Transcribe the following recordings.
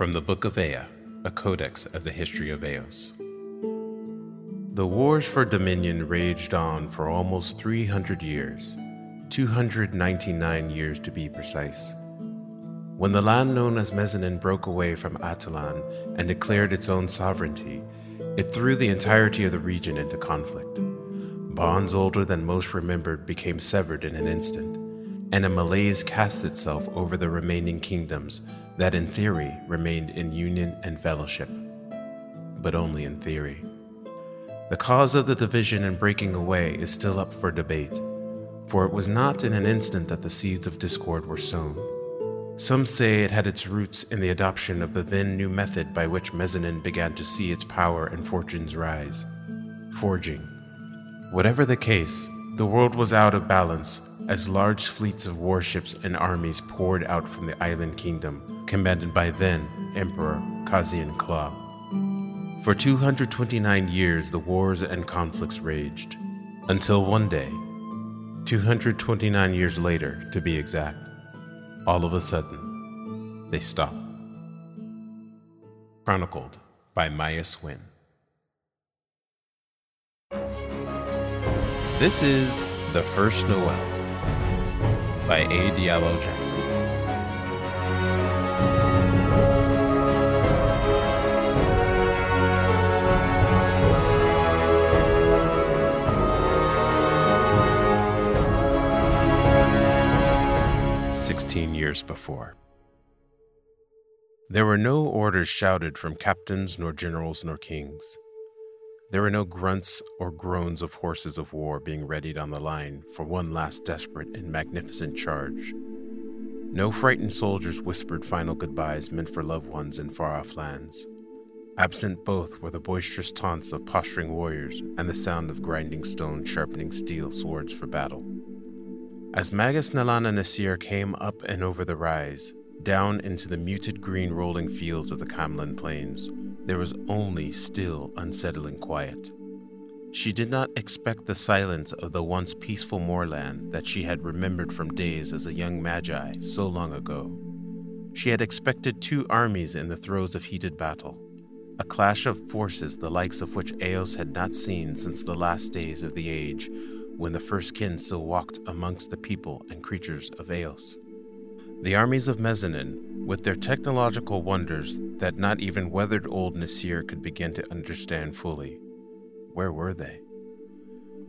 From the Book of Ea, a codex of the history of Eos. The wars for dominion raged on for almost 300 years, 299 years to be precise. When the land known as Mezanin broke away from Atalan and declared its own sovereignty, it threw the entirety of the region into conflict. Bonds older than most remembered became severed in an instant, and a malaise cast itself over the remaining kingdoms that, in theory, remained in union and fellowship. But only in theory. The cause of the division and breaking away is still up for debate, for it was not in an instant that the seeds of discord were sown. Some say it had its roots in the adoption of the then new method by which Mezanin began to see its power and fortunes rise forging. Whatever the case, the world was out of balance as large fleets of warships and armies poured out from the island kingdom, commanded by then Emperor Kazian Claw. For 229 years, the wars and conflicts raged, until one day, 229 years later to be exact, all of a sudden, they stopped. Chronicled by Maya Swin. This is The First Noel by A. Diallo Jackson. Sixteen years before. There were no orders shouted from captains, nor generals, nor kings. There were no grunts or groans of horses of war being readied on the line for one last desperate and magnificent charge. No frightened soldiers whispered final goodbyes meant for loved ones in far off lands. Absent both were the boisterous taunts of posturing warriors and the sound of grinding stone sharpening steel swords for battle. As Magus Nelana Nisir came up and over the rise, down into the muted green rolling fields of the Camlynn plains, there was only still, unsettling quiet. She did not expect the silence of the once peaceful moorland that she had remembered from days as a young magi so long ago. She had expected two armies in the throes of heated battle, a clash of forces the likes of which Eos had not seen since the last days of the age when the first kin still walked amongst the people and creatures of Eos. The armies of Mezanin, with their technological wonders that not even weathered old Nisir could begin to understand fully, where were they?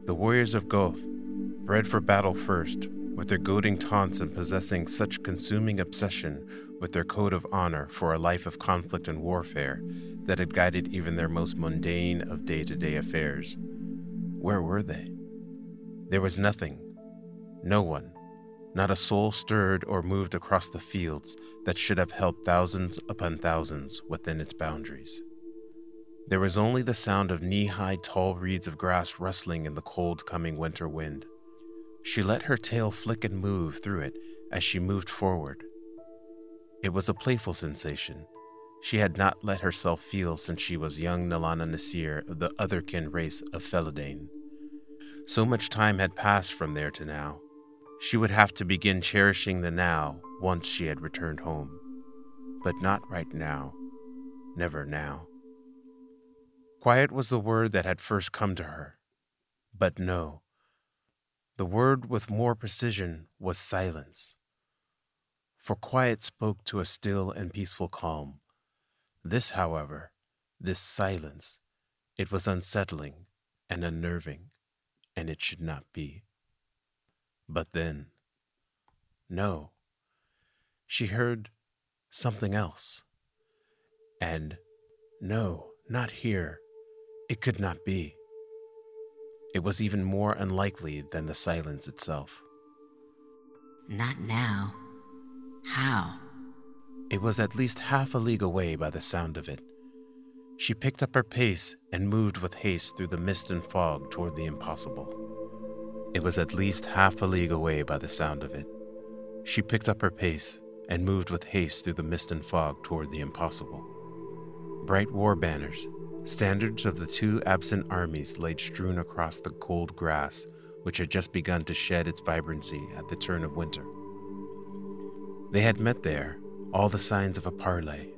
The warriors of Goth, bred for battle first, with their goading taunts and possessing such consuming obsession with their code of honor for a life of conflict and warfare that had guided even their most mundane of day to day affairs. Where were they? There was nothing, no one, not a soul stirred or moved across the fields that should have held thousands upon thousands within its boundaries. There was only the sound of knee high tall reeds of grass rustling in the cold coming winter wind. She let her tail flick and move through it as she moved forward. It was a playful sensation she had not let herself feel since she was young Nelana Nisir of the otherkin race of Felidane. So much time had passed from there to now. She would have to begin cherishing the now once she had returned home. But not right now. Never now. Quiet was the word that had first come to her. But no. The word with more precision was silence. For quiet spoke to a still and peaceful calm. This, however, this silence, it was unsettling and unnerving and it should not be. But then, no, she heard something else. And no, not here. It could not be. It was even more unlikely than the silence itself. Not now. How? It was at least half a league away by the sound of it. She picked up her pace and moved with haste through the mist and fog toward the impossible. It was at least half a league away by the sound of it. She picked up her pace and moved with haste through the mist and fog toward the impossible. Bright war banners, standards of the two absent armies, laid strewn across the cold grass which had just begun to shed its vibrancy at the turn of winter. They had met there, all the signs of a parley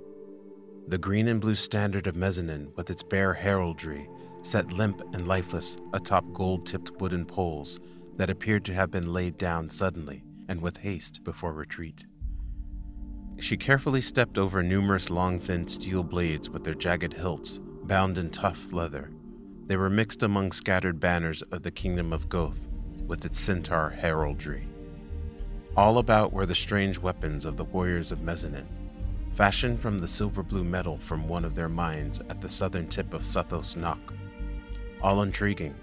The green and blue standard of Mezanin, with its bare heraldry, sat limp and lifeless atop gold tipped wooden poles that appeared to have been laid down suddenly and with haste before retreat. She carefully stepped over numerous long, thin steel blades with their jagged hilts, bound in tough leather. They were mixed among scattered banners of the kingdom of Goth with its centaur heraldry. All about were the strange weapons of the warriors of Mezanin, fashioned from the silver blue metal from one of their mines at the southern tip of Suthos Nok. All intriguing,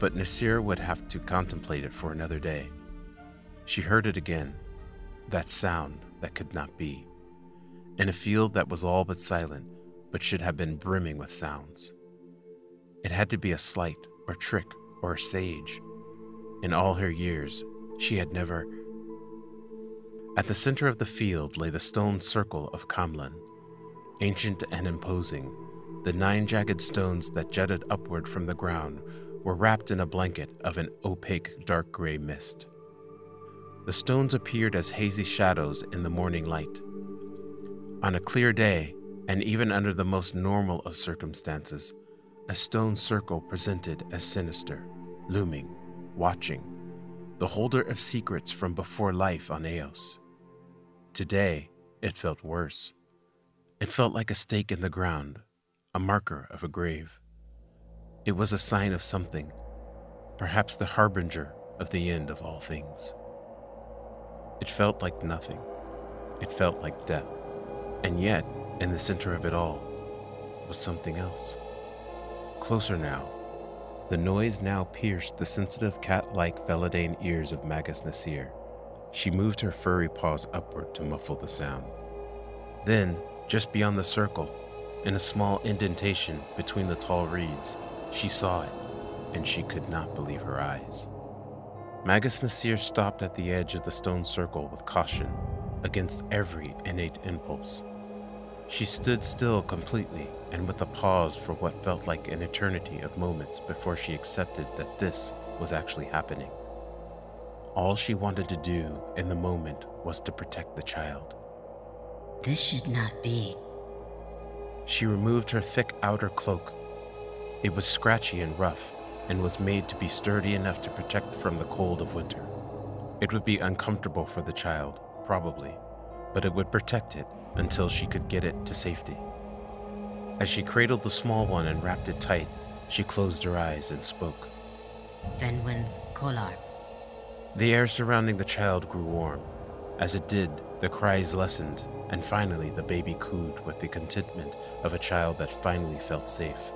but Nisir would have to contemplate it for another day. She heard it again, that sound that could not be, in a field that was all but silent, but should have been brimming with sounds. It had to be a slight, or trick, or a sage. In all her years, she had never. At the center of the field lay the stone circle of Camlynn, ancient and imposing. The nine jagged stones that jutted upward from the ground were wrapped in a blanket of an opaque dark gray mist. The stones appeared as hazy shadows in the morning light. On a clear day, and even under the most normal of circumstances, a stone circle presented as sinister, looming, watching, the holder of secrets from before life on Eos. Today, it felt worse. It felt like a stake in the ground, a marker of a grave. It was a sign of something, perhaps the harbinger of the end of all things. It felt like nothing. It felt like death. And yet, in the center of it all, was something else. Closer now. The noise now pierced the sensitive cat like Felidane ears of Magus Nisir. She moved her furry paws upward to muffle the sound. Then, just beyond the circle, in a small indentation between the tall reeds, she saw it, and she could not believe her eyes. Magus Nisir stopped at the edge of the stone circle with caution, against every innate impulse. She stood still completely and with a pause for what felt like an eternity of moments before she accepted that this was actually happening. All she wanted to do in the moment was to protect the child. This should not be. She removed her thick outer cloak. It was scratchy and rough, and was made to be sturdy enough to protect from the cold of winter. It would be uncomfortable for the child, probably, but it would protect it until she could get it to safety. As she cradled the small one and wrapped it tight, she closed her eyes and spoke. Fenwin Kolar. The air surrounding the child grew warm. As it did, the cries lessened, and finally the baby cooed with the contentment of a child that finally felt safe.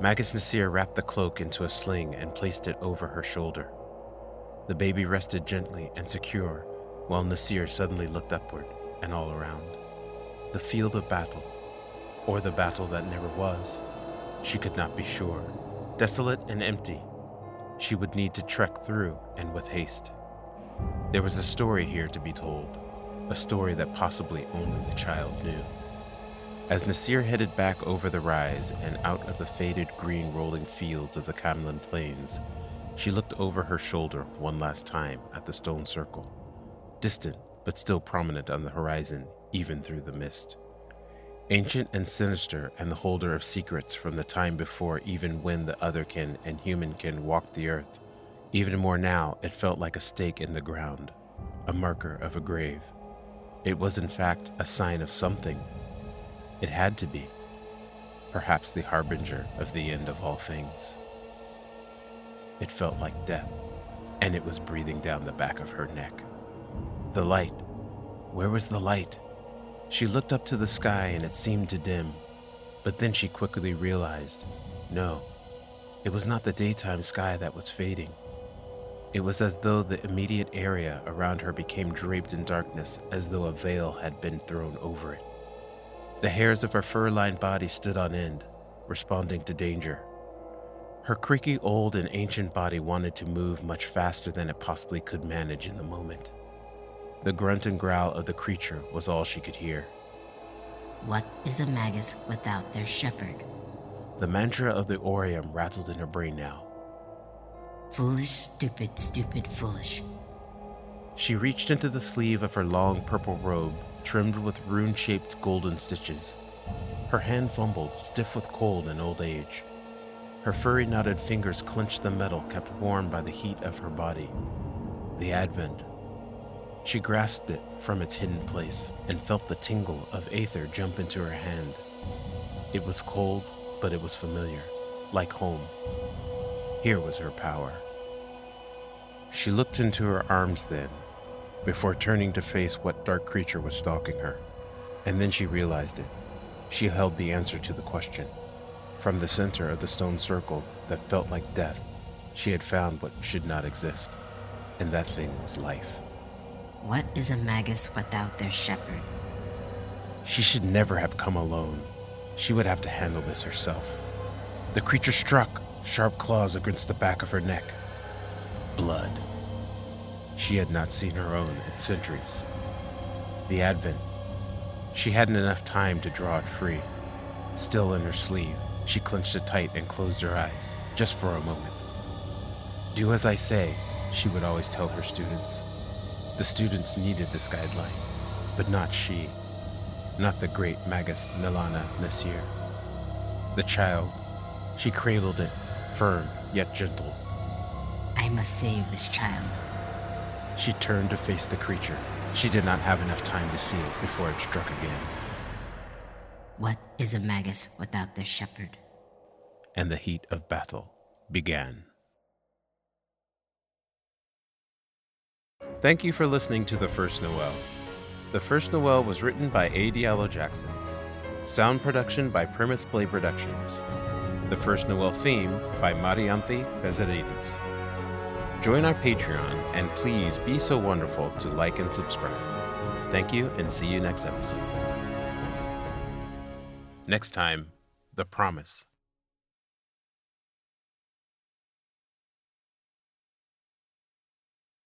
Magus Nisir wrapped the cloak into a sling and placed it over her shoulder. The baby rested gently and secure, while Nisir suddenly looked upward and all around. The field of battle, or the battle that never was, she could not be sure. Desolate and empty, she would need to trek through and with haste. There was a story here to be told, a story that possibly only the child knew. As Nisir headed back over the rise and out of the faded green rolling fields of the Camlynn Plains, she looked over her shoulder one last time at the stone circle, distant but still prominent on the horizon, even through the mist. Ancient and sinister, and the holder of secrets from the time before even when the otherkin and humankin walked the earth. Even more now, it felt like a stake in the ground, a marker of a grave. It was, in fact, a sign of something it had to be. Perhaps the harbinger of the end of all things. It felt like death, and it was breathing down the back of her neck. The light. Where was the light? She looked up to the sky and it seemed to dim, but then she quickly realized no, it was not the daytime sky that was fading. It was as though the immediate area around her became draped in darkness, as though a veil had been thrown over it. The hairs of her fur lined body stood on end, responding to danger. Her creaky old and ancient body wanted to move much faster than it possibly could manage in the moment. The grunt and growl of the creature was all she could hear. What is a magus without their shepherd? The mantra of the Orium rattled in her brain now. Foolish, stupid, stupid, foolish. She reached into the sleeve of her long purple robe trimmed with rune shaped golden stitches. Her hand fumbled, stiff with cold and old age. Her furry knotted fingers clenched the metal kept warm by the heat of her body. The Advent. She grasped it from its hidden place and felt the tingle of aether jump into her hand. It was cold, but it was familiar, like home. Here was her power. She looked into her arms then, before turning to face what dark creature was stalking her. And then she realized it. She held the answer to the question. From the center of the stone circle that felt like death, she had found what should not exist, and that thing was life. What is a magus without their shepherd? She should never have come alone. She would have to handle this herself. The creature struck, sharp claws against the back of her neck. Blood. She had not seen her own in centuries. The Advent. She hadn't enough time to draw it free. Still in her sleeve, she clenched it tight and closed her eyes, just for a moment. Do as I say, she would always tell her students. The students needed this guideline, but not she, not the great Magus Nelana Nisir. The child, she cradled it, firm yet gentle. I must save this child. She turned to face the creature. She did not have enough time to see it before it struck again. What is a magus without their shepherd? And the heat of battle began. Thank you for listening to The First Noel. The First Noel was written by A. Diallo Jackson. Sound production by Premise Play Productions. The First Noel theme by Marianthi Bezaridis. Join our Patreon and please be so wonderful to like and subscribe. Thank you and see you next episode. Next time, The Promise.